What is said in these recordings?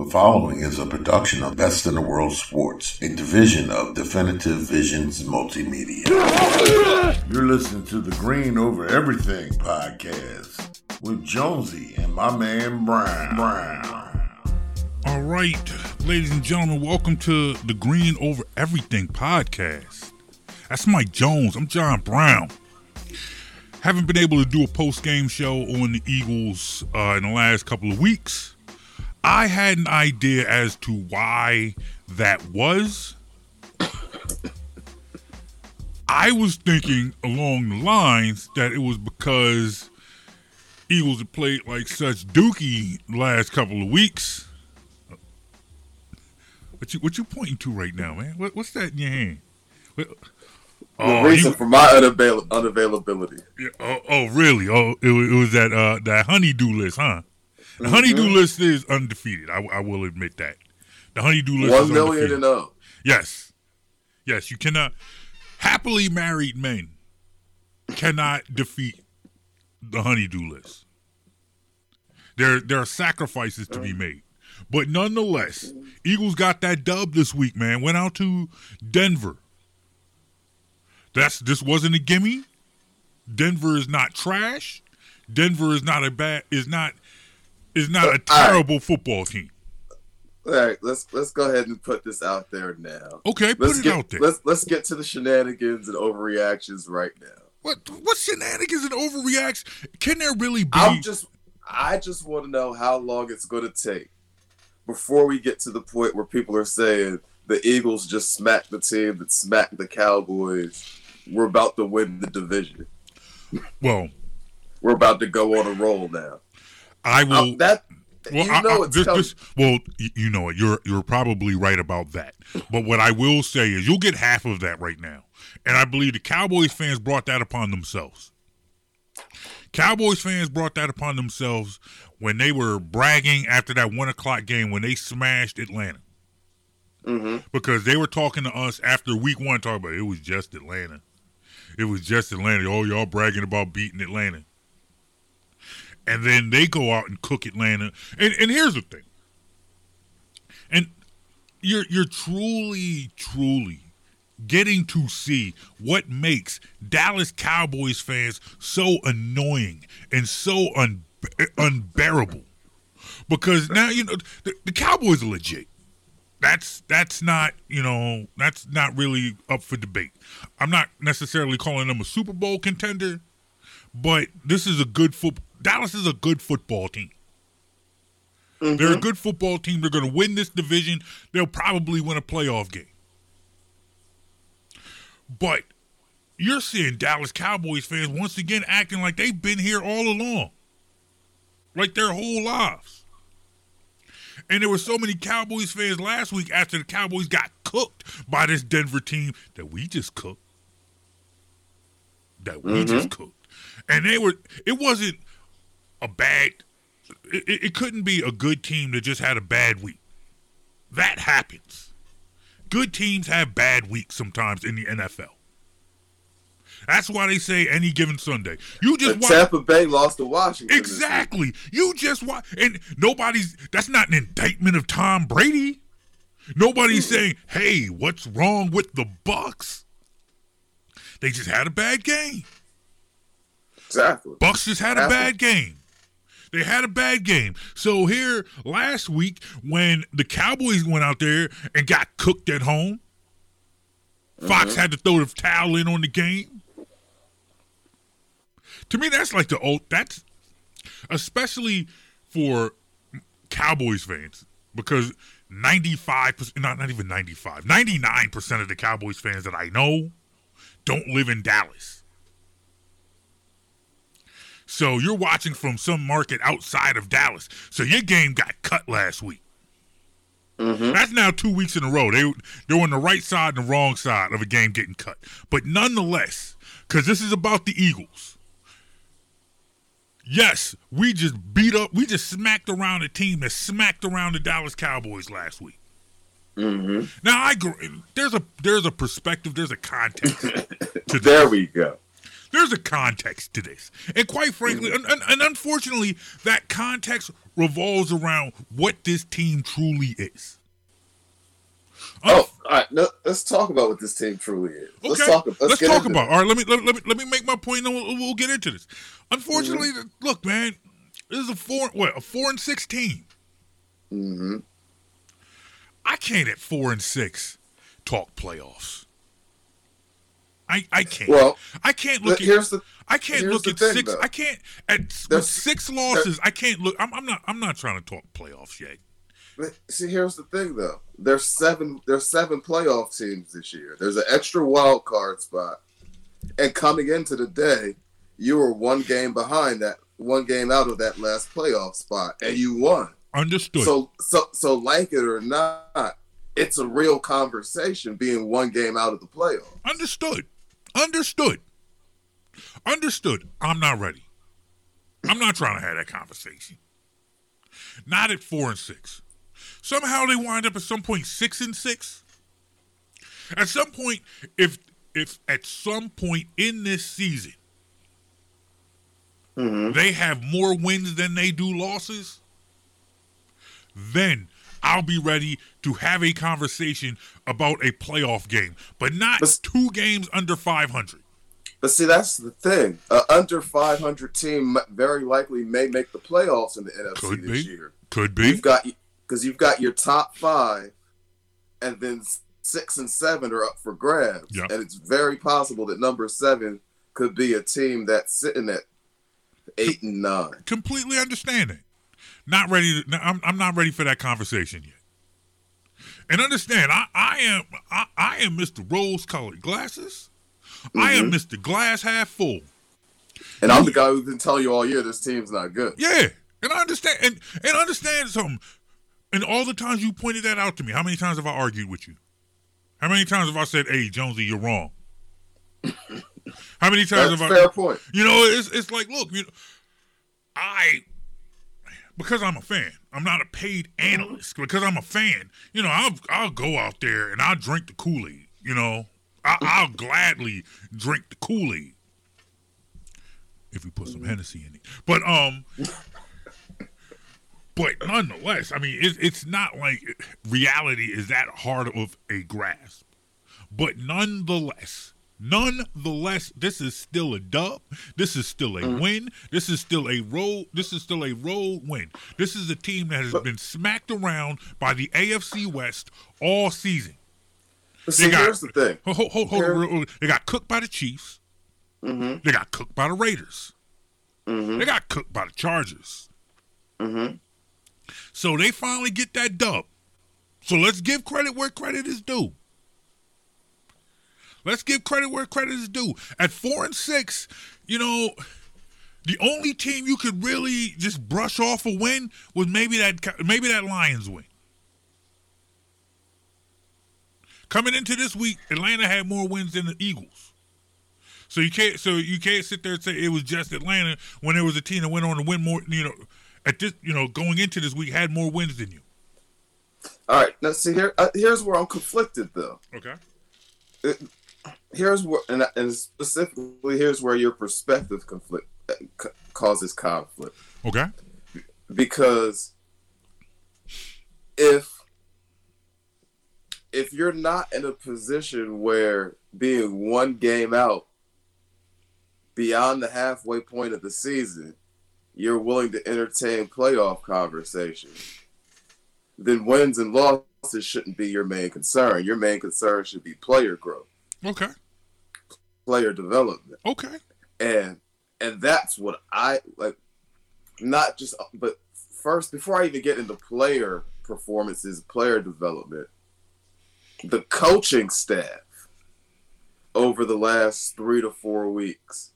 The following is a production of Best in the World Sports, a division of Definitive Visions Multimedia. You're listening to the Green Over Everything podcast with Jonesy and my man Brown. Brown. All right, ladies and gentlemen, welcome to the Green Over Everything podcast. That's Mike Jones. I'm John Brown. Haven't been able to do a post game show on the Eagles uh, in the last couple of weeks. I had an idea as to why that was. I was thinking along the lines that it was because Eagles had played like such dookie the last couple of weeks. What you what you pointing to right now, man? What, what's that in your hand? What, the oh, reason you, for my unavail- unavailability. Yeah, oh, oh, really? Oh, it, it was that uh, that honeydew list, huh? The mm-hmm. honeydew list is undefeated. I, I, will admit that. The honeydew list one million and zero. Yes, yes. You cannot happily married men cannot defeat the honeydew list. There, there are sacrifices to be made, but nonetheless, Eagles got that dub this week. Man, went out to Denver. That's this wasn't a gimme. Denver is not trash. Denver is not a bad is not is not a terrible right. football team. All right, let's let's go ahead and put this out there now. Okay, let's put it get, out there. Let's let's get to the shenanigans and overreactions right now. What what shenanigans and overreactions? Can there really be? I'm just I just want to know how long it's going to take before we get to the point where people are saying the Eagles just smacked the team that smacked the Cowboys. We're about to win the division. Well, we're about to go on a roll now. I will. Um, that well, you know I, I, this, this, well, you know it. You're you're probably right about that. But what I will say is, you'll get half of that right now, and I believe the Cowboys fans brought that upon themselves. Cowboys fans brought that upon themselves when they were bragging after that one o'clock game when they smashed Atlanta. Mm-hmm. Because they were talking to us after week one, talking about it was just Atlanta. It was just Atlanta. Oh, y'all bragging about beating Atlanta and then they go out and cook Atlanta. And and here's the thing. And you're you're truly, truly getting to see what makes Dallas Cowboys fans so annoying and so un- unbearable. Because now you know the, the Cowboys are legit. That's that's not you know that's not really up for debate. I'm not necessarily calling them a Super Bowl contender, but this is a good football Dallas is a good football team. Mm-hmm. They're a good football team. They're going to win this division. They'll probably win a playoff game. But you're seeing Dallas Cowboys fans once again acting like they've been here all along, like their whole lives. And there were so many Cowboys fans last week after the Cowboys got cooked by this Denver team that we just cooked. That we mm-hmm. just cooked. And they were, it wasn't a bad. It, it couldn't be a good team that just had a bad week. That happens. Good teams have bad weeks sometimes in the NFL. That's why they say any given Sunday. You just watch. Tampa Bay lost to Washington. Exactly. You just watch, and nobody's. That's not an indictment of Tom Brady. Nobody's mm. saying, "Hey, what's wrong with the Bucks?" They just had a bad game. Exactly. Bucks just had a bad game. They had a bad game. So here last week, when the Cowboys went out there and got cooked at home, mm-hmm. Fox had to throw the towel in on the game. To me, that's like the old. That's especially for Cowboys fans because 95 percent, not not even 95 99% of the cowboys fans that i know don't live in dallas so you're watching from some market outside of Dallas. So your game got cut last week. Mm-hmm. That's now two weeks in a row. They they're on the right side and the wrong side of a game getting cut. But nonetheless, because this is about the Eagles. Yes, we just beat up. We just smacked around a team that smacked around the Dallas Cowboys last week. Mm-hmm. Now I there's a there's a perspective, there's a context. to there we go. There's a context to this. And quite frankly, and, and, and unfortunately, that context revolves around what this team truly is. Oh, all right. No, let's talk about what this team truly is. Okay. Let's talk. Let's, Let's talk about. it. All right, let me let, let me let me make my point, and we'll, we'll get into this. Unfortunately, Mm-hmm. look, man, this is a four what a four and six team. Mm-hmm. I can't at four and six talk playoffs. I I can't. Well, I can't look at. here's the I can't look at thing, six. though. I can't at six losses. I can't look. I'm, I'm not. I'm not trying to talk playoffs yet. See, here's the thing, though. There's seven. There's seven playoff teams this year. There's an extra wild card spot, and coming into the day, you were one game behind that, one game out of that last playoff spot, and you won. Understood. So, so, so, like it or not, it's a real conversation being one game out of the playoff. Understood. Understood. Understood. I'm not ready. I'm not trying to have that conversation. Not at four and six. Somehow they wind up at some point six and six. At some point, if if at some point in this season Mm-hmm. they have more wins than they do losses, then I'll be ready to have a conversation about a playoff game, but not But- two games under 500. But see, that's the thing. An under 500 team very likely may make the playoffs in the NFC Could this be. year. Could be. You've got because you've got your top five, and then six and seven are up for grabs. Yeah. And it's very possible that number seven could be a team that's sitting at eight and nine. Completely understand it. Not ready. To, I'm, I'm not ready for that conversation yet. And understand, I, I am I, I am Mr. Rose-colored glasses. I am mm-hmm. Mr. Glass half full. And I'm the guy who's been telling you all year this team's not good. Yeah, and I understand and and understand something. And all the times you pointed that out to me, how many times have I argued with you? How many times have I said, "Hey, Jonesy, you're wrong"? how many times That's have a I? fair point. You know, it's it's like, look, you know, I because I'm a fan. I'm not a paid analyst. Because I'm a fan, you know, I'll I'll go out there and I'll drink the Kool Aid. You know, I, I'll gladly drink the Kool Aid if we put some Hennessy in it. But um, but nonetheless, I mean, it's it's not like reality is that hard of a grasp. But nonetheless, nonetheless, this is still a dub. This is still a win. This is still a road. This is still a road win. This is a team that has been smacked around by the AFC West all season. But They see, got- here's the thing. Hold, hold, hold, hold, Here- real- real- They got cooked by the Chiefs. Mm-hmm. They got cooked by the Raiders. Mm-hmm. They got cooked by the Chargers. Mm-hmm. So they finally get that dub. So let's give credit where credit is due. Let's give credit where credit is due. At four and six, you know, the only team you could really just brush off a win was maybe that maybe that Lions win. Coming into this week, Atlanta had more wins than the Eagles. So you can't so you can't sit there and say it was just Atlanta when there was a team that went on to win more, you know, at this, you know, going into this week had more wins than you. All right. Now, see here. Uh, here's where I'm conflicted, though. Okay. Here's where, and, and specifically, here's where your perspective conflict uh, c- causes conflict. Okay. because if if you're not in a position where being one game out beyond the halfway point of the season you're willing to entertain playoff conversations then wins and losses shouldn't be your main concern your main concern should be player growth Okay. player development Okay. and and that's what I like. Not just, but first, before I even get into player performances, player development, the coaching staff over the last three to four weeks,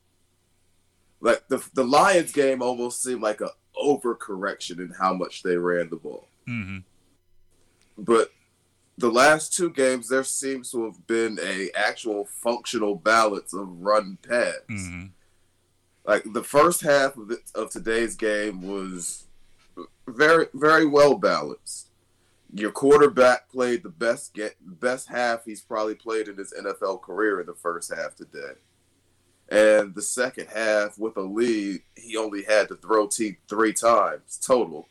like the the Lions game, almost seemed like a overcorrection in how much they ran the ball. Mm-hmm. But the last two games, there seems to have been a actual functional balance of run pass Mm-hmm. like the first half of, it, of today's game was very very well balanced. Your quarterback played the best get best half he's probably played in his NFL career in the first half today. And the second half, with a lead, he only had to throw T three times total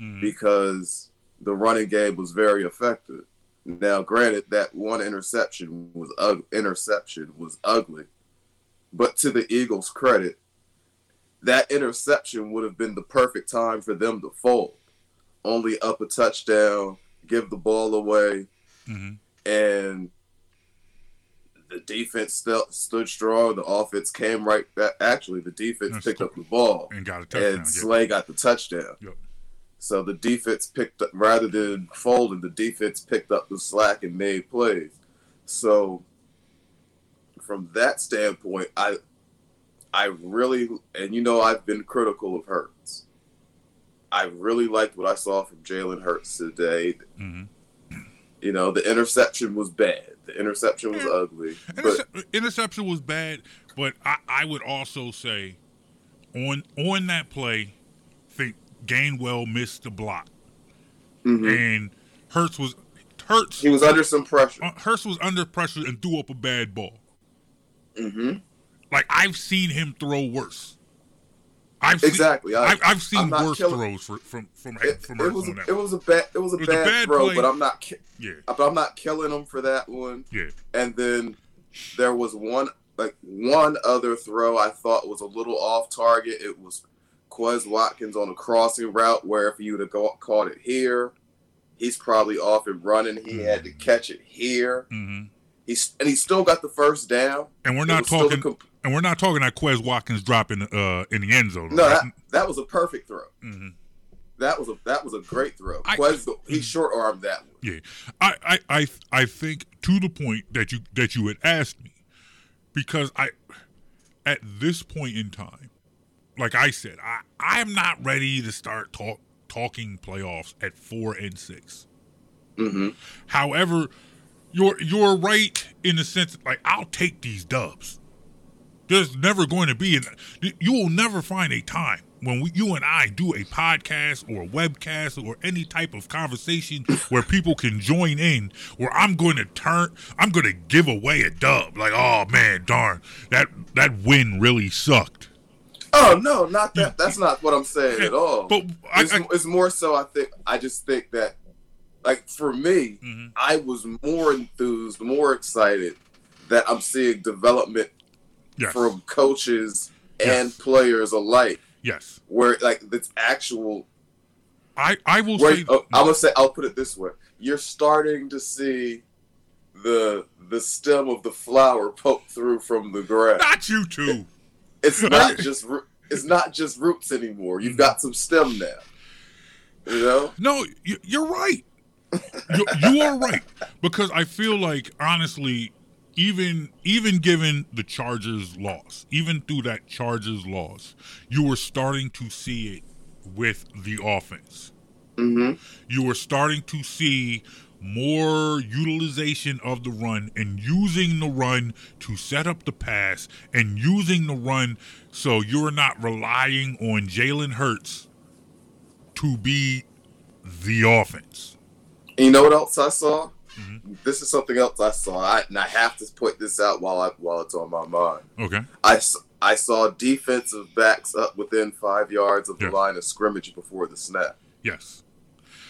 Mhm. because the running game was very effective. Now, granted, that one interception was interception was ugly, but to the Eagles' credit, that interception would have been the perfect time for them to fold. Only up a touchdown, give the ball away, Mhm. and the defense still stood strong. The offense came right back. Actually, the defense And picked scored. up the ball, and got a touchdown. and. Slay got the touchdown. Yep. So the defense picked up rather than folding, the defense picked up the slack and made plays. So from that standpoint, I I really and you know I've been critical of Hurts. I really liked what I saw from Jalen Hurts today. Mhm. You know, the interception was bad. The interception was Yeah. ugly. But interception was bad, but I, I would also say on on that play, think Gainwell missed the block, mhm. and Hurts was Hurts he was under some pressure. uh, Hurts was under pressure and threw up a bad ball. hmm Like I've seen him throw worse. I've Exactly. Seen, I- I've, I've seen worse killing- throws for, from from It, from it was that. it was a bad it was a It was a bad, bad throw, play. but I'm not ki- yeah, but I'm not killing him for that one. yeah. And then there was one like one other throw I thought was a little off target. It was Quez Watkins on a crossing route where if you would have caught it here, he's probably off and running. He had to catch it here. hmm He's and he still got the first down. And we're not was still the talking. comp- and we're not talking that Quez Watkins dropping uh in the end zone. no, right? that, that was a perfect throw. Mhm. That was a that was a great throw. I- Quez he short armed that one. Yeah, I, I, I, I think to the point that you that you had asked me, because I, at this point in time, like I said, I, I am not ready to start talk talking playoffs at four and six. hmm However, you're you're right in the sense like I'll take these dubs. There's never going to be an you will never find a time when we, you and I do a podcast or a webcast or any type of conversation where people can join in where I'm going to turn I'm going to give away a dub like oh man darn that that win really sucked. Oh no, not that. That's not what I'm saying at all. But I, it's, I, it's more so. I think I just think that, like for me, Mhm. I was more enthused, more excited that I'm seeing development yes, from coaches and Yes. players alike, yes. where like it's actual. I I will Where say oh, I'm gonna say, I'll put it this way: you're starting to see the the stem of the flower poke through from the grass. not you two. It's not just it's not just roots anymore. You've got some stem now. You know. No, you, you're right. you, you are right because I feel like honestly, even even given the Chargers' loss, even through that Chargers' loss, you were starting to see it with the offense. hmm You were starting to see more utilization of the run and using the run to set up the pass and using the run so you're not relying on Jalen Hurts to be the offense. And you know what else I saw? Mhm. This is something else I saw, I, and I have to point this out while I while it's on my mind. Okay. I I saw defensive backs up within five yards of the Yeah. line of scrimmage before the snap. Yes.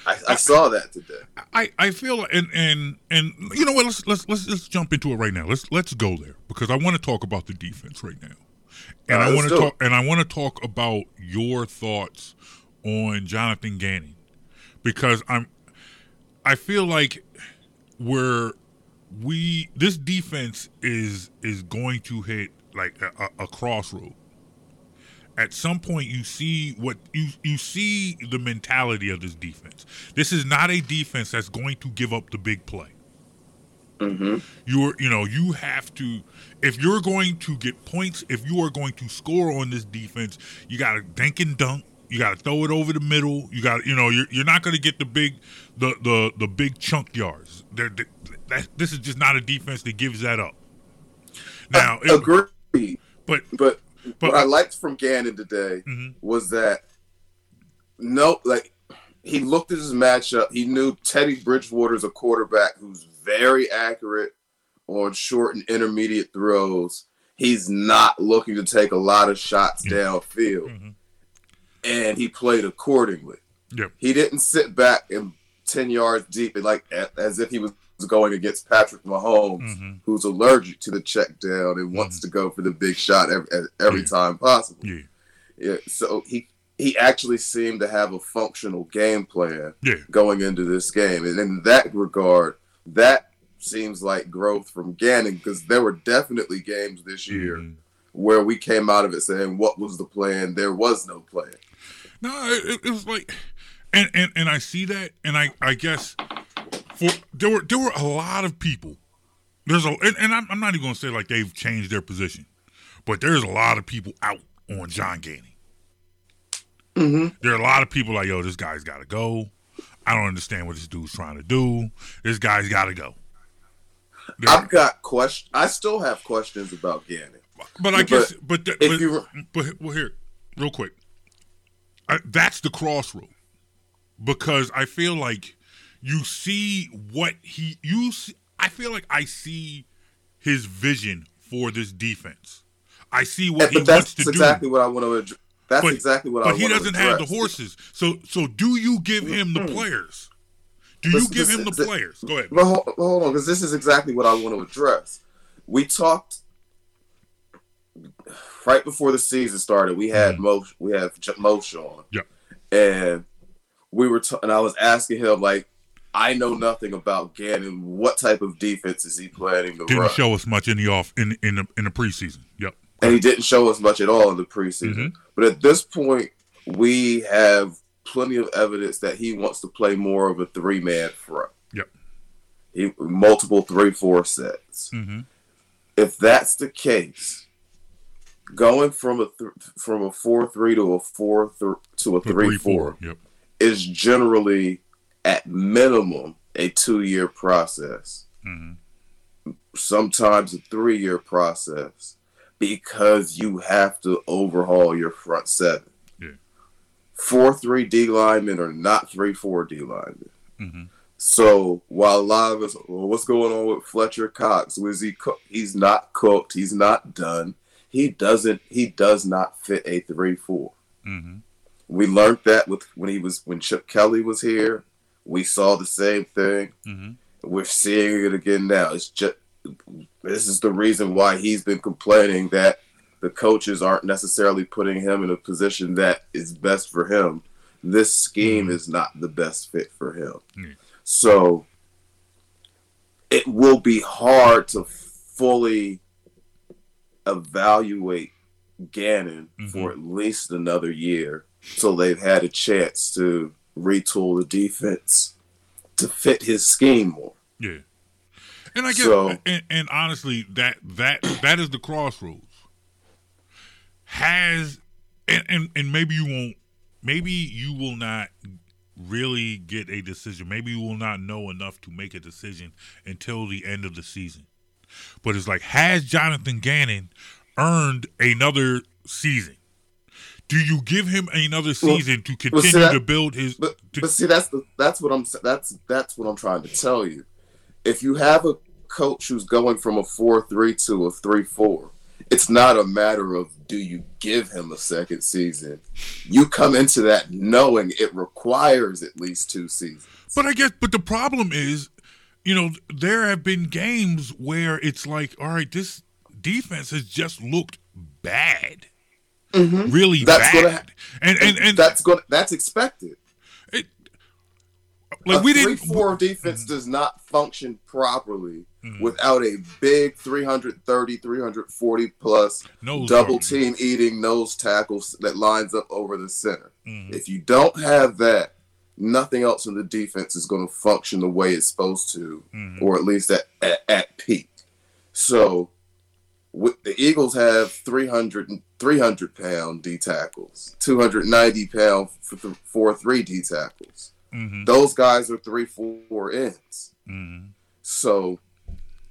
I, I saw that today. I, I feel and and and you know what let's let's let's let's jump into it right now. Let's let's go there because I want to talk about the defense right now. And I want to talk and I want to talk about your thoughts on Jonathan Gannon because I'm I feel like we're we this defense is is going to hit like a, a, a crossroad at some point you see what you you see the mentality of this defense. This is not a defense that's going to give up the big play. hmm You're you know, you have to if you're going to get points, if you are going to score on this defense, you got to dink and dunk. You got to throw it over the middle. You got you know, you're, you're not going to get the big the the the big chunk yards. They're, they that this is just not a defense that gives that up. Now, it- agreed. but But, But- what I liked from Gannon today Mhm. was that no, like he looked at his matchup. He knew Teddy Bridgewater's a quarterback who's very accurate on short and intermediate throws. he's not looking to take a lot of shots Yeah. downfield, Mhm. and he played accordingly. Yep. He didn't sit back and ten yards deep and like as if he was going against Patrick Mahomes, Mhm. who's allergic to the check down and wants to go for the big shot every, every Yeah. time possible. Yeah. Yeah, so he he actually seemed to have a functional game plan Yeah. going into this game, and in that regard, that seems like growth from Gannon because there were definitely games this year Mhm. where we came out of it saying, "What was the plan?" There was no plan. No, it, it was like, and, and and I see that, and I I guess for there were there were a lot of people. There's a and, and I'm, I'm not even gonna say like they've changed their position, but there's a lot of people out on John Gannon. Mm-hmm. There are a lot of people like, yo, this guy's got to go. I don't understand what this dude's trying to do. This guy's got to go. There- I've got question. I still have questions about Gannon. But I guess, but the, if but, you- but well, here, real quick, I, that's the crossroad because I feel like you see what he you. See, I feel like I see his vision for this defense. I see what And- he but that's wants to exactly do. what I want to. Address. That's But- exactly what I But want he doesn't have the horses. So so do you give him the mm-hmm. players? Do you Listen, give him the this- this- players? Go ahead. But hold, hold on, because this is exactly what I want to address. We talked right before the season started. We had mm. Mo, we had J- Moshe on, Yeah. and we were, t- and I was asking him like, I know nothing about Gannon. What type of defense is he planning to Didn't run? show us much in the off in in the in the preseason. Yep. and he didn't show us much at all in the preseason. Mhm. But at this point, we have plenty of evidence that he wants to play more of a three man front. Yep. He, multiple three four sets. Mm-hmm. If that's the case, going from a th- from a four three to a four th- to a three four Yep. is generally at minimum a two year process hmm sometimes a three year process because you have to overhaul your front seven. Yeah. Four three D linemen are not three four D linemen. hmm So while a lot of us, well, what's going on with Fletcher Cox? Was he? Cook? He's not cooked. He's not done. He doesn't. He does not fit a three four. hmm We learned that with when he was when Chip Kelly was here. We saw the same thing. hmm We're seeing it again now. It's just this is the reason why he's been complaining that the coaches aren't necessarily putting him in a position that is best for him. This scheme Mhm. is not the best fit for him. Yeah. So it will be hard to fully evaluate Gannon for at least another year so they've had a chance to retool the defense to fit his scheme more. Yeah. And I guess, So- and, and honestly, that that that is the crossroads. Has and, and and maybe you won't, maybe you will not really get a decision. Maybe you will not know enough to make a decision until the end of the season. But it's like, has Jonathan Gannon earned another season? Do you give him another season to well, see continue that- to build his? But to- but see that's the that's what I'm that's that's what I'm trying to tell you. If you have a coach who's going from a four three to a three four, it's not a matter of do you give him a second season. You come into that knowing it requires at least two seasons. But I guess, but the problem is, you know, there have been games where it's like, all right, this defense has just looked bad, really Mm-hmm. That's bad, gonna and and and that's going that's expected. it, like a we didn't. four defense does not function properly Mhm. without a big 330 340 plus Nose double team eating nose tackles that lines up over the center. Mhm. If you don't have that, nothing else in the defense is going to function the way it's supposed to, Mhm. or at least at, at, at peak. So the Eagles have 300, 300 pound D tackles, 290 pound f- th- 4 3 D tackles. Mhm. Those guys are 3 4 ends. Mhm. So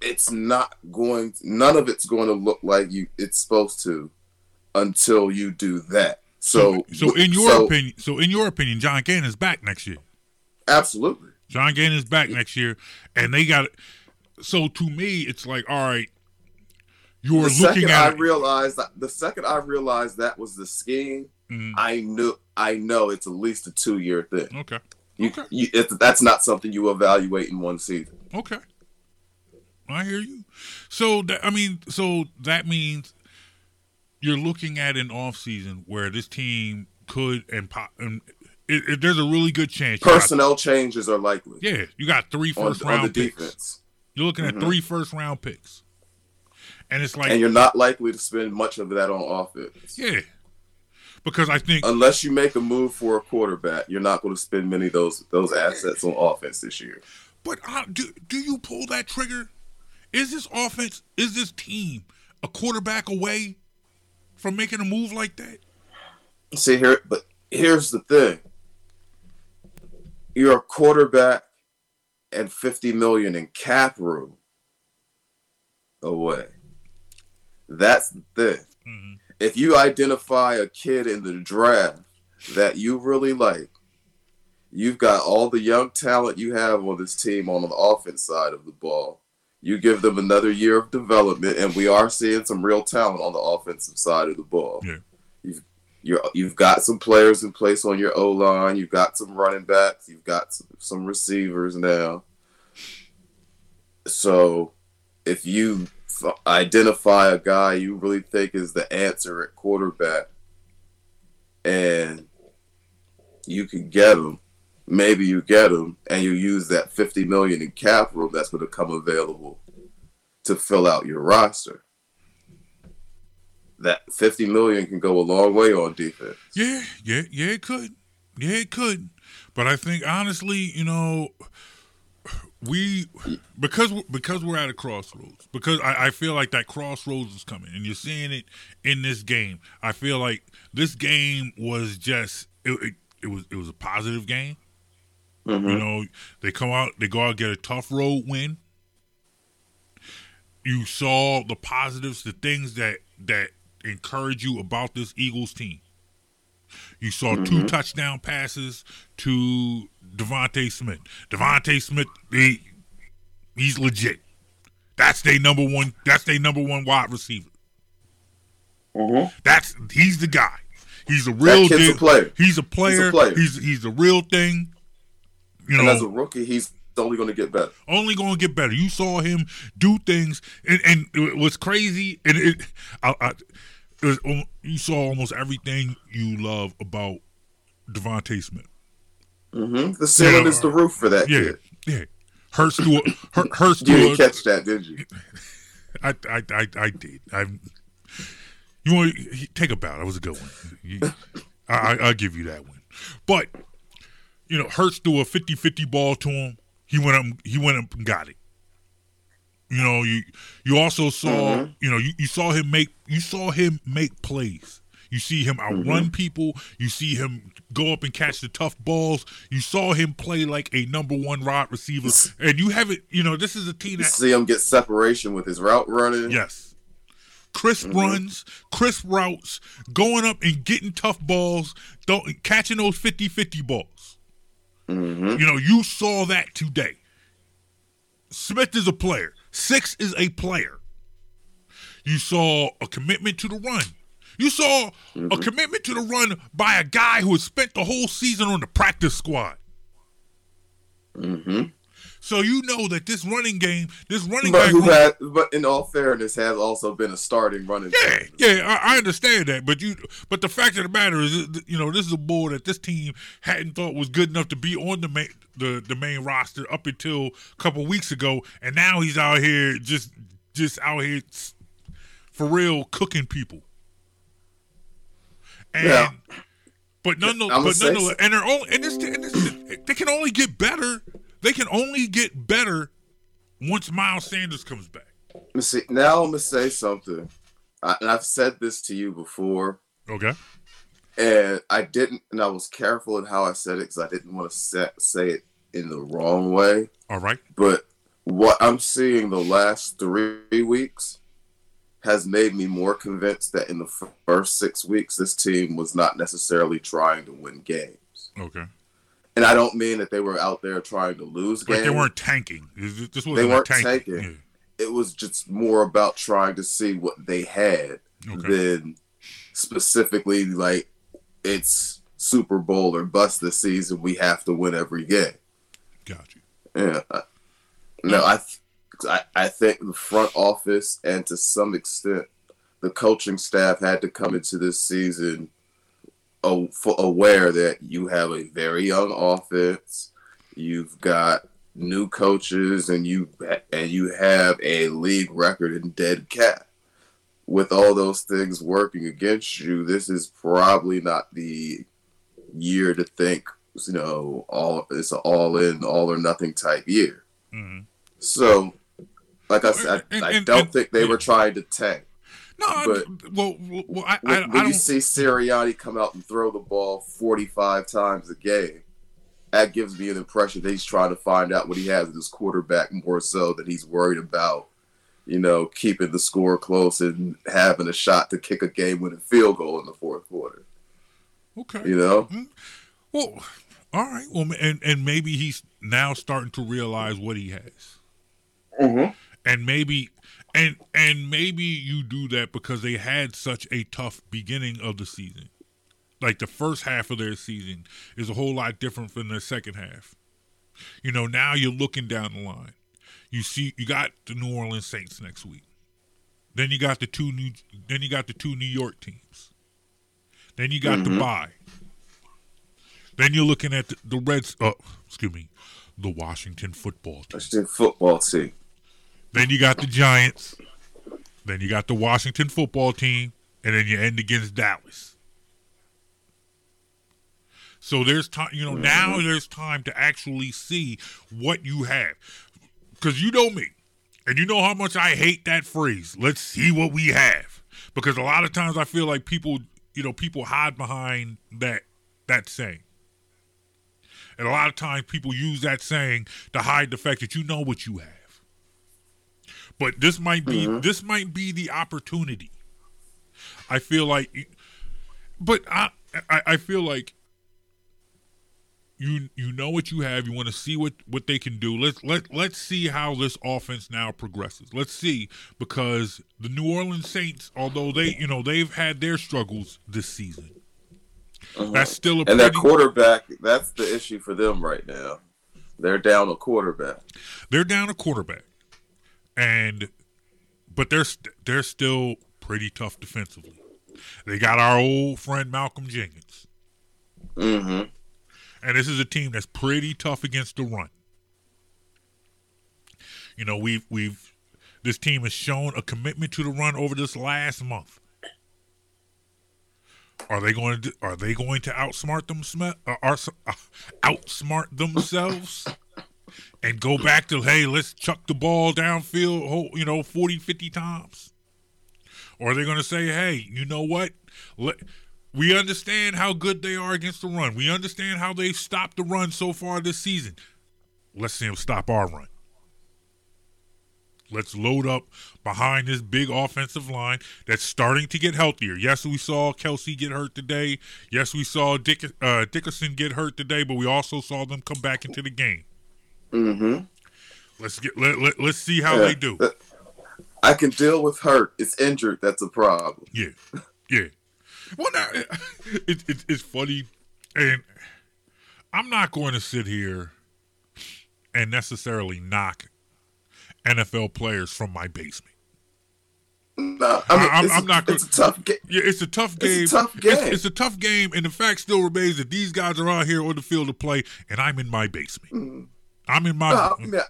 it's not going none of it's going to look like you it's supposed to until you do that. So so in your so- opinion, so in your opinion, John Gannon is back next year. absolutely. John Gannon is back next year, and they got. So to me, it's like, all right, you're the looking second at I realized the second I realized that was the scheme, Mhm. I knew I know it's at least a two year thing. Okay. You, Okay. you, it, that's not something you evaluate in one season. Okay. I hear you. So that I mean, so that means you're looking at an off season where this team could and, po- and it, it, there's a really good chance. you got- Personnel changes are likely yeah, you got three on, first on round picks. defense, You're looking at Mhm. three first round picks, and it's like and you're not likely to spend much of that on offense. yeah, because I think Unless you make a move for a quarterback, you're not going to spend many of those those assets on offense this year. But uh, do do you pull that trigger? Is this offense? Is this team a quarterback away from making a move like that? See here, but here's the thing: you're a quarterback and fifty million in cap room away. That's the thing. Mhm. If you identify a kid in the draft that you really like, you've got all the young talent you have on this team on the offense side of the ball. You give them another year of development, and we are seeing some real talent on the offensive side of the ball. Yeah. You've you're, you've got some players in place on your O line. You've got some running backs. You've got some, some receivers now. So, if you identify a guy you really think is the answer at quarterback, and you can get him, maybe you get him, and you use that fifty million in cap room that's going to come available to fill out your roster. That fifty million can go a long way on defense. Yeah, yeah, yeah, it could. Yeah, it could. But I think honestly, you know, we because because we're at a crossroads. Because I, I feel like that crossroads is coming, and you're seeing it in this game. I feel like this game was just it, it, it was it was a positive game. Mhm. You know, they come out, they go out get a tough road win. You saw the positives, the things that that encourage you about this Eagles team. You saw two touchdown passes to DeVonta Smith. DeVonta Smith, he, he's legit. That's their number one. That's their number one wide receiver. Mhm. That's he's the guy. He's a real kid's a player. He's a player. player. He's he's a real thing. You And know, as a rookie, he's only going to get better. only going to get better. You saw him do things, and, and it was crazy. And it, I, I, it was, you saw almost everything you love about DeVonta Smith. Hmm The ceiling Yeah. is the roof for that Yeah, kid. yeah. Hurts to a, hur- hurts You to didn't a, catch that, did you? I, I, I, I did. I. You want take a bow? That was a good one. You- I, I, I'll give you that one. But you know, Hurts threw a 50-50 ball to him. He went up. He went up and got it. You know, you you also saw. Mhm. You know, you, you saw him make. You saw him make plays. You see him outrun people. You see him go up and catch the tough balls. You saw him play like a number one rod receiver. And you haven't. You know, this is a team You see him get separation with his route running. Yes. Crisp Mm-hmm. runs, crisp routes, going up and getting tough balls, don't, catching those 50 50 balls. hmm You know, you saw that today. Smith is a player, Six is a player. You saw a commitment to the run. You saw a commitment to the run by a guy who had spent the whole season on the practice squad. hmm So you know that this running game, this running But who had, but in all fairness, has also been a starting running. Yeah, back. yeah, I, I understand that, but you, but the fact of the matter is, you know, this is a bull that this team hadn't thought was good enough to be on the main, the the main roster up until a couple weeks ago, and now he's out here just, just out here for real cooking people. And, Yeah. but none, I'ma but nonetheless, and they're only, and this, and this, they can only get better. They can only get better once Miles Sanders comes back. Let me see. Now I'm gonna say something, I, and I've said this to you before, Okay. and I didn't, and I was careful in how I said it because I didn't want to say, say it in the wrong way. All right. But what I'm seeing the last three weeks has made me more convinced that in the first six weeks, this team was not necessarily trying to win games. Okay. And I don't mean that they were out there trying to lose Like games. they weren't tanking. This They weren't tank. tanking. Yeah. it was just more about trying to see what they had Okay. than specifically like it's Super Bowl or bust this season. We have to win every game. Got you. Yeah. No, I, th- I I think the front office and to some extent the coaching staff had to come into this season aware that you have a very young offense, you've got new coaches, and you and you have a league record in dead cap. With all those things working against you, this is probably not the year to think you know all it's an all in, all or nothing type year. Mhm. So, like I said, I, And- I and- don't and- think they yeah. were trying to tank. No, But- well, well, well, I, I, When, I when don't. you see Sirianni come out and throw the ball 45 times a game, that gives me an impression that he's trying to find out what he has in his quarterback more so than he's worried about, you know, keeping the score close and having a shot to kick a game-winning field goal in the fourth quarter. okay. You know, Well, all right. Well, and and maybe he's now starting to realize what he has, mm-hmm. And maybe, and and maybe you do that because they had such a tough beginning of the season. Like the first half of their season is a whole lot different from their second half. You know, now you're looking down the line. You see, you got the New Orleans Saints next week. Then you got the two new. Then you got the two New York teams. Then you got the Mhm. bye. Then you're looking at the, the Reds. Oh, excuse me, the Washington football team. the football team. Then you got the Giants. Then you got the Washington football team, and then you end against Dallas. So there's time, you know, now there's time to actually see what you have. Because you know me, and you know how much I hate that phrase. Let's see what we have. Because a lot of times I feel like people, you know, people hide behind that that saying. And a lot of times people use that saying to hide the fact that you know what you have. But this might be mm-hmm. this might be the opportunity. I feel like but I I, I feel like you you know what you have. You want to see what what they can do. Let's let let's see how this offense now progresses. Let's see because the New Orleans Saints, although they you know they've had their struggles this season, mm-hmm. that's still a. And that quarterback, that's the issue for them right now. They're down a quarterback. they're down a quarterback, and but they're they're still pretty tough defensively. They got our old friend Malcolm Jenkins, Mm-hmm. and this is a team that's pretty tough against the run. You know, we've we've this team has shown a commitment to the run over this last month. Are they going to are they going to outsmart them uh, uh, outsmart themselves and go back to hey, let's chuck the ball downfield, you know, 40 50 times? Or are they going to say, "Hey, you know what? Let we understand how good they are against the run. We understand how they've stopped the run so far this season. Let's see them stop our run. Let's load up behind this big offensive line that's starting to get healthier. Yes, we saw Kelce get hurt today. Yes, we saw Dick, uh, Dickerson get hurt today, but we also saw them come back into the game. Mm-hmm. Let's get let, let, let's see how they do. I can deal with hurt. It's injured. That's a problem. Yeah, yeah. Well, now it, it, it's funny, and I'm not going to sit here and necessarily knock NFL players from my basement. No, I mean, I'm- it's, I'm a, not it's a tough game. Yeah, it's a tough game. It's a tough It's, game. it's a tough game, and the fact still remains that these guys are out here on the field to play, and I'm in my basement. Mm. I'm in my. No, I mean,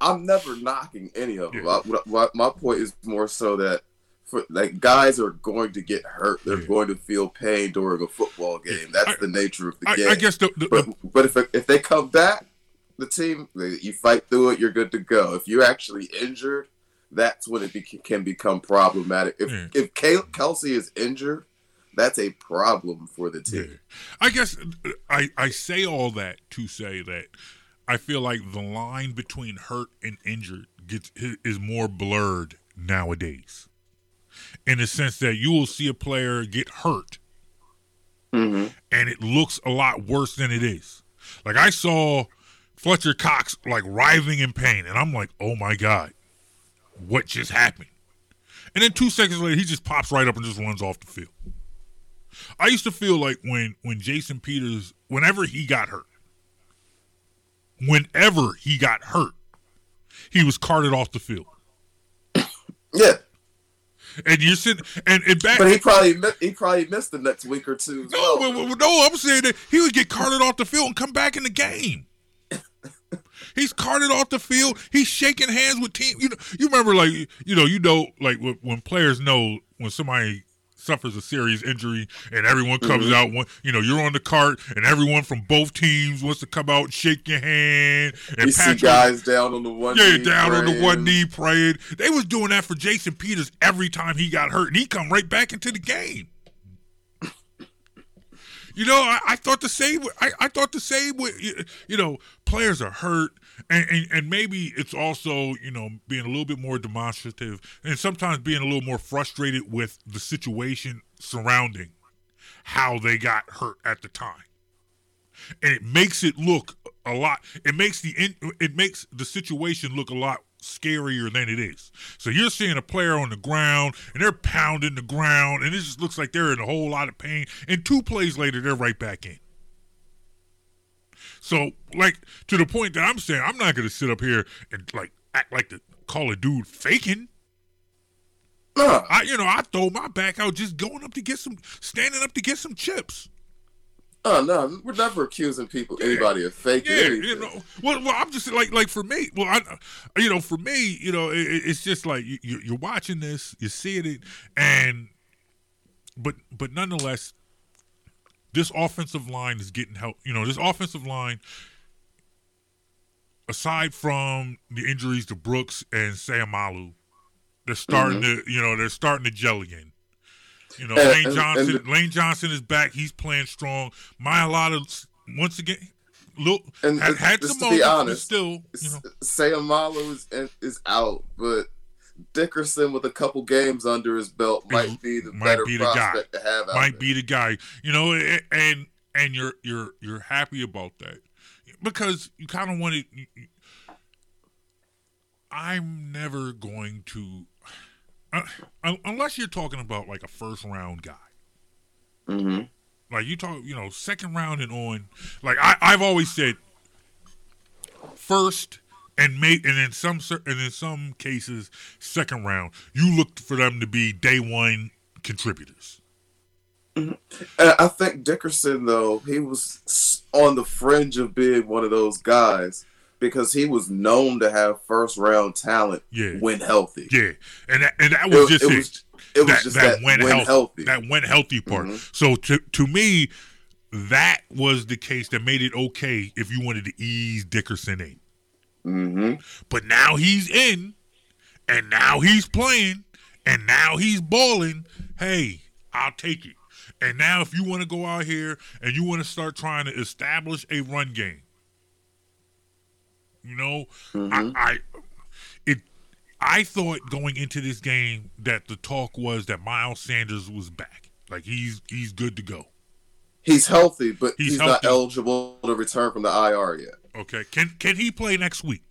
I'm never knocking any of them. Yeah. I- what- my point is more so that for, like guys are going to get hurt. They're Yeah. going to feel pain during a football game. That's I- the nature of the I, game. I guess the, the, but the but if if they come back, the team you fight through it. You're good to go. If you're actually injured, that's when it be, can become problematic. If Yeah. if Kel- Kelce is injured, that's a problem for the yeah. team. I guess uh, I I say all that to say that I feel like the line between hurt and injured gets is more blurred nowadays. In the sense that you will see a player get hurt Mm-hmm. and it looks a lot worse than it is. Like I saw Fletcher Cox like writhing in pain, and I'm like, oh my god. what just happened. And then two seconds later, he just pops right up and just runs off the field. I used to feel like when when Jason Peters, whenever he got hurt, whenever he got hurt, he was carted off the field. Yeah, And you're sitting and, and back. but he probably he probably missed the next week or two. no, well. no, I'm saying that he would get carted off the field and come back in the game. He's carted off the field. He's shaking hands with team. You know, you remember like you know, you know, like when players know when somebody suffers a serious injury and everyone comes Mhm. out. One, you know, you're on the cart and everyone from both teams wants to come out and shake your hand. And you see guys down on the one. yeah, knee down on the one knee praying. They was doing that for Jason Peters every time he got hurt, and he come right back into the game. You know, I, I thought the same. with- I, I thought the same with you- you know players are hurt, and, and and maybe it's also you know being a little bit more demonstrative, and sometimes being a little more frustrated with the situation surrounding how they got hurt at the time. And it makes it look a lot it makes the it makes the situation look a lot scarier than it is. So you're seeing a player on the ground and they're pounding the ground and it just looks like they're in a whole lot of pain. And two plays later they're right back in so like to the point that i'm saying i'm not going to sit up here and like act like the call a dude faking Nah, i you know i throw my back out just going up to get some standing up to get some chips oh no, we're never accusing people anybody of faking Yeah, anything. you know. Well, well, I'm just like, like for me, well, I, you know, for me, you know, it, it- it's just like you, you're watching this, you're seeing it, and, but, but nonetheless, this offensive line is getting help. You know, this offensive line, aside from the injuries to Brooks and Seumalo, they're starting mm-hmm. to, you know, they're starting to gel again. You know, And- Lane Johnson. and- Lane Johnson is back. He's playing strong. Mailata once again, look, And had, had some to be honest, still, you know, Seumalo is, is out, but Dickerson with a couple games under his belt might be the might better be the guy. prospect to have. Out might there. be the guy. You know, and and you're you're you're happy about that because you kind of wanted. I'm never going to, uh, unless you're talking about like a first round guy. Mhm. Like you talk, you know, second round and on. Like I, I've always said, first and make, and in some and in some cases, second round. You looked for them to be day one contributors. And I think Dickerson, though, he was on the fringe of being one of those guys because he was known to have first round talent Yeah, when healthy. yeah, and that, and that was It, just it it. was it was that, just that that, when, healthy, healthy. that when healthy part. Mhm. So to to me, that was the case that made it okay if you wanted to ease Dickerson in. Hmm But now he's in, and now he's playing, and now he's balling. Hey, I'll take it. And now, if you want to go out here and you want to start trying to establish a run game, you know, Mhm. I, I, it, I thought going into this game that the talk was that Miles Sanders was back, like he's he's good to go. He's healthy, but He's he's, healthy. not eligible to return from the IR yet. Okay, can can he play next week?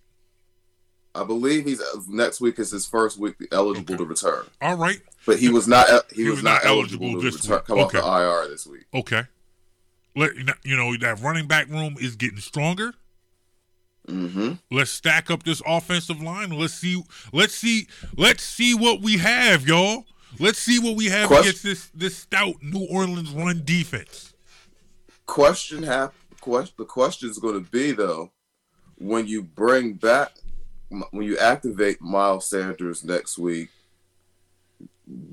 I believe he's next week is his first week eligible Okay. to return, All right, but he was not he, was, not eligible, to return, week. come off the IR this week. Okay. Let you know that running back room is getting stronger. hmm Let's stack up this offensive line. Let's see. Let's see. Let's see what we have, y'all. Let's see what we have Question- against this this stout New Orleans run defense. Question hap- question the question is going to be though when you bring back when you activate Miles Sanders next week.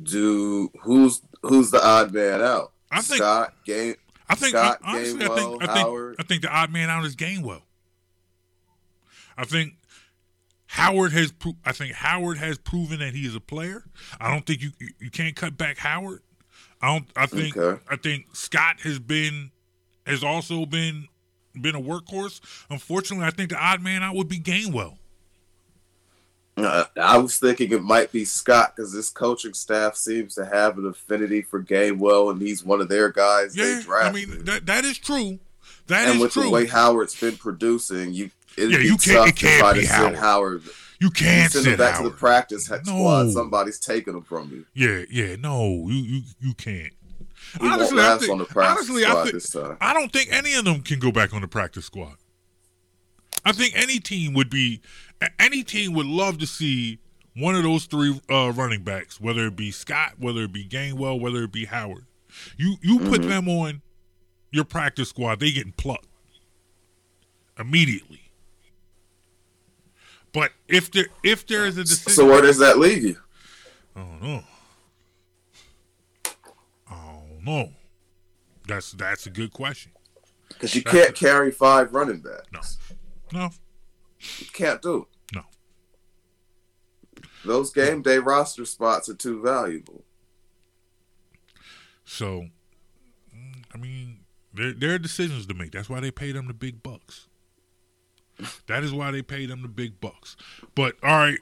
Do who's who's the odd man out? I think- Scott game. I think Scott, honestly, I think I think Howard. I think the odd man out is Gainwell. I think Howard has. Pro- I think Howard has proven that he is a player. I don't think you you- you can't cut back Howard. I don't. I think Okay. I think Scott has been has also been been a workhorse. Unfortunately, I think the odd man out would be Gainwell. Uh, I was thinking it might be Scott because this coaching staff seems to have an affinity for Gainwell, and he's one of their guys Yeah, they I mean that that is true. That and is with true. the way Howard's been producing, you Yeah, you can't- tough it can't to try be Howard. Howard. You can't send them back Howard. to the practice No. squad. Somebody's taking them from you. Yeah, yeah, no, you you, you can't. Honestly, I think, on the practice honestly, I think. I don't think any of them can go back on the practice squad. I think any team would be, any team would love to see one of those three uh, running backs, whether it be Scott, whether it be Gainwell, whether it be Howard. You you put Mm-hmm. them on your practice squad, they getting plucked immediately. But if there if there is a decision, So where does that leave you? I don't know. Know. That's that's a good question. Because you can't carry five running backs. No. No, You can't do it. no. Those game day roster spots are too valuable. So, mm, I mean, there there are decisions to make. That's why they pay them the big bucks. That is why they pay them the big bucks. But all right,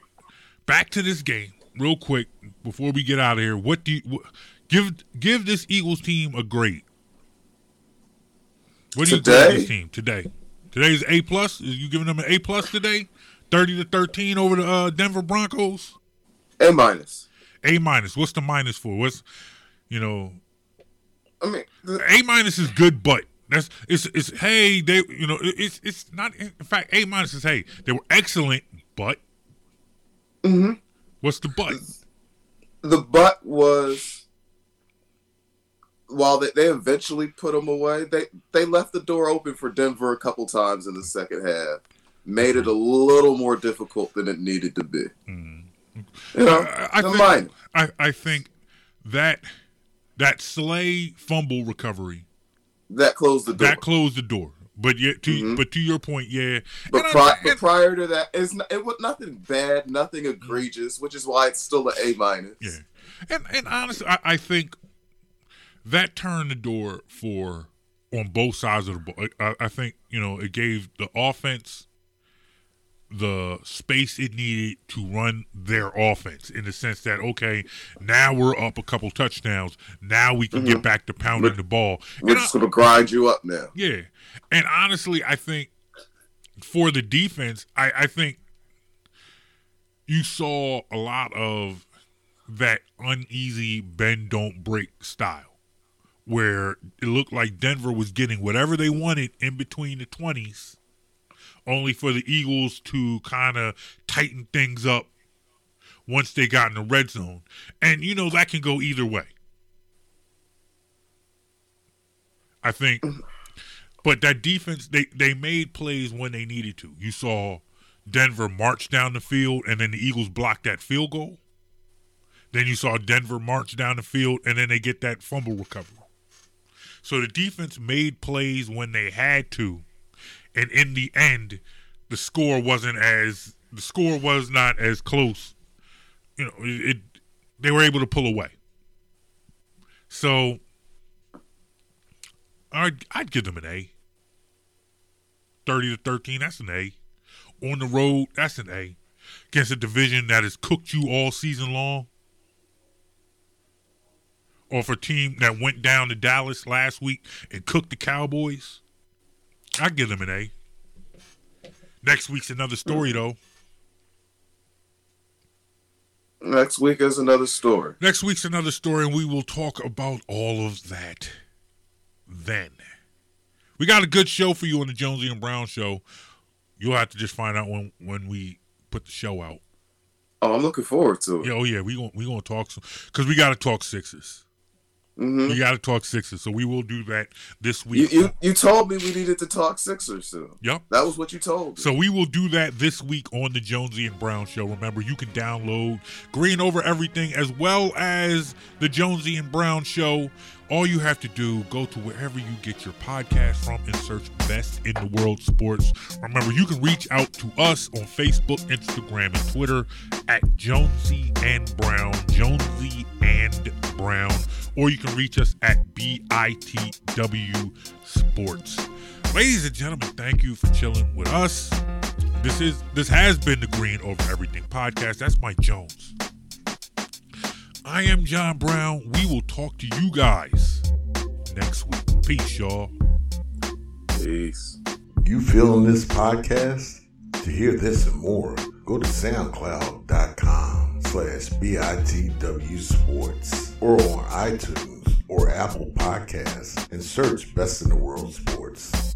back to this game, real quick before we get out of here. What do you wh- give give this Eagles team a grade? What do you grade Today? this team today? Today's A plus. Is you giving them an A plus today? Thirty to thirteen over the uh, Denver Broncos. A minus. A minus. What's the minus for? What's you know I mean, the, A minus is good, but that's it's it's hey they you know it's it's not in fact A minus is hey they were excellent, but Mm-hmm. what's the but? the but was while they, they eventually put them away, they they left the door open for Denver a couple times in the second half. Made it a little more difficult than it needed to be. You know, I, I think. I, I think that that Slay fumble recovery That closed the door. that closed the door. But yet to Mhm. but to your point, yeah. But, And I- pri- but prior to that, it's not, it was nothing bad, nothing egregious, which is why it's still an A minus. Yeah, and and honestly, I, I think that turned the door for on both sides of the ball. I, I think you know it gave the offense the space it needed to run their offense in the sense that okay, now we're up a couple touchdowns. Now we can get mm-hmm. back to pounding the ball. We're just gonna grind you up now. yeah, and honestly, I think for the defense, I, I think you saw a lot of that uneasy bend don't break style, where it looked like Denver was getting whatever they wanted in between the twenties, only for the Eagles to kind of tighten things up once they got in the red zone, and you know that can go either way. I think but that defense, they they made plays when they needed to. You saw Denver march down the field, and then the Eagles blocked that field goal. Then you saw Denver march down the field, and then they get that fumble recovery. So the defense made plays when they had to, and in the end, the score wasn't as the score was not as close. You know, it, it they were able to pull away. So I'd I'd give them an A. 30 to 13, that's an A. On the road, that's an A. Against a division that has cooked you all season long. For a team that went down to Dallas last week and cooked the Cowboys, I give them an A. Next week's another story, though. Next week is another story. Next week's another story, and we will talk about all of that then. We got a good show for you on the Jonesy and Brown show. You'll have to just find out when when we put the show out. Oh, I'm looking forward to it. Yeah, oh yeah, we going we gonna talk some because we got to talk sixes. Hmm We got to talk sixes, so we will do that this week. you you told me we needed to talk Sixers so Yep. That was what you told me. So we will do that this week on the Jonesy and Brown Show. Remember, you can download Green Over Everything as well as the Jonesy and Brown Show. All you have to do, go to wherever you get your podcast from and search Best in the World Sports. Remember, you can reach out to us on Facebook, Instagram, and Twitter at Jonesy and Brown, Jonesy and Brown, or you can reach us at BITW Sports. Ladies and gentlemen, thank you for chilling with us. This is this has been the Green Over Everything podcast. That's Mike Jones. I am John Brown. We will talk to you guys next week. Peace, y'all. Peace. You feeling this podcast? To hear this and more, go to soundcloud.com slash BITW Sports or on iTunes or Apple Podcasts and search Best in the World Sports.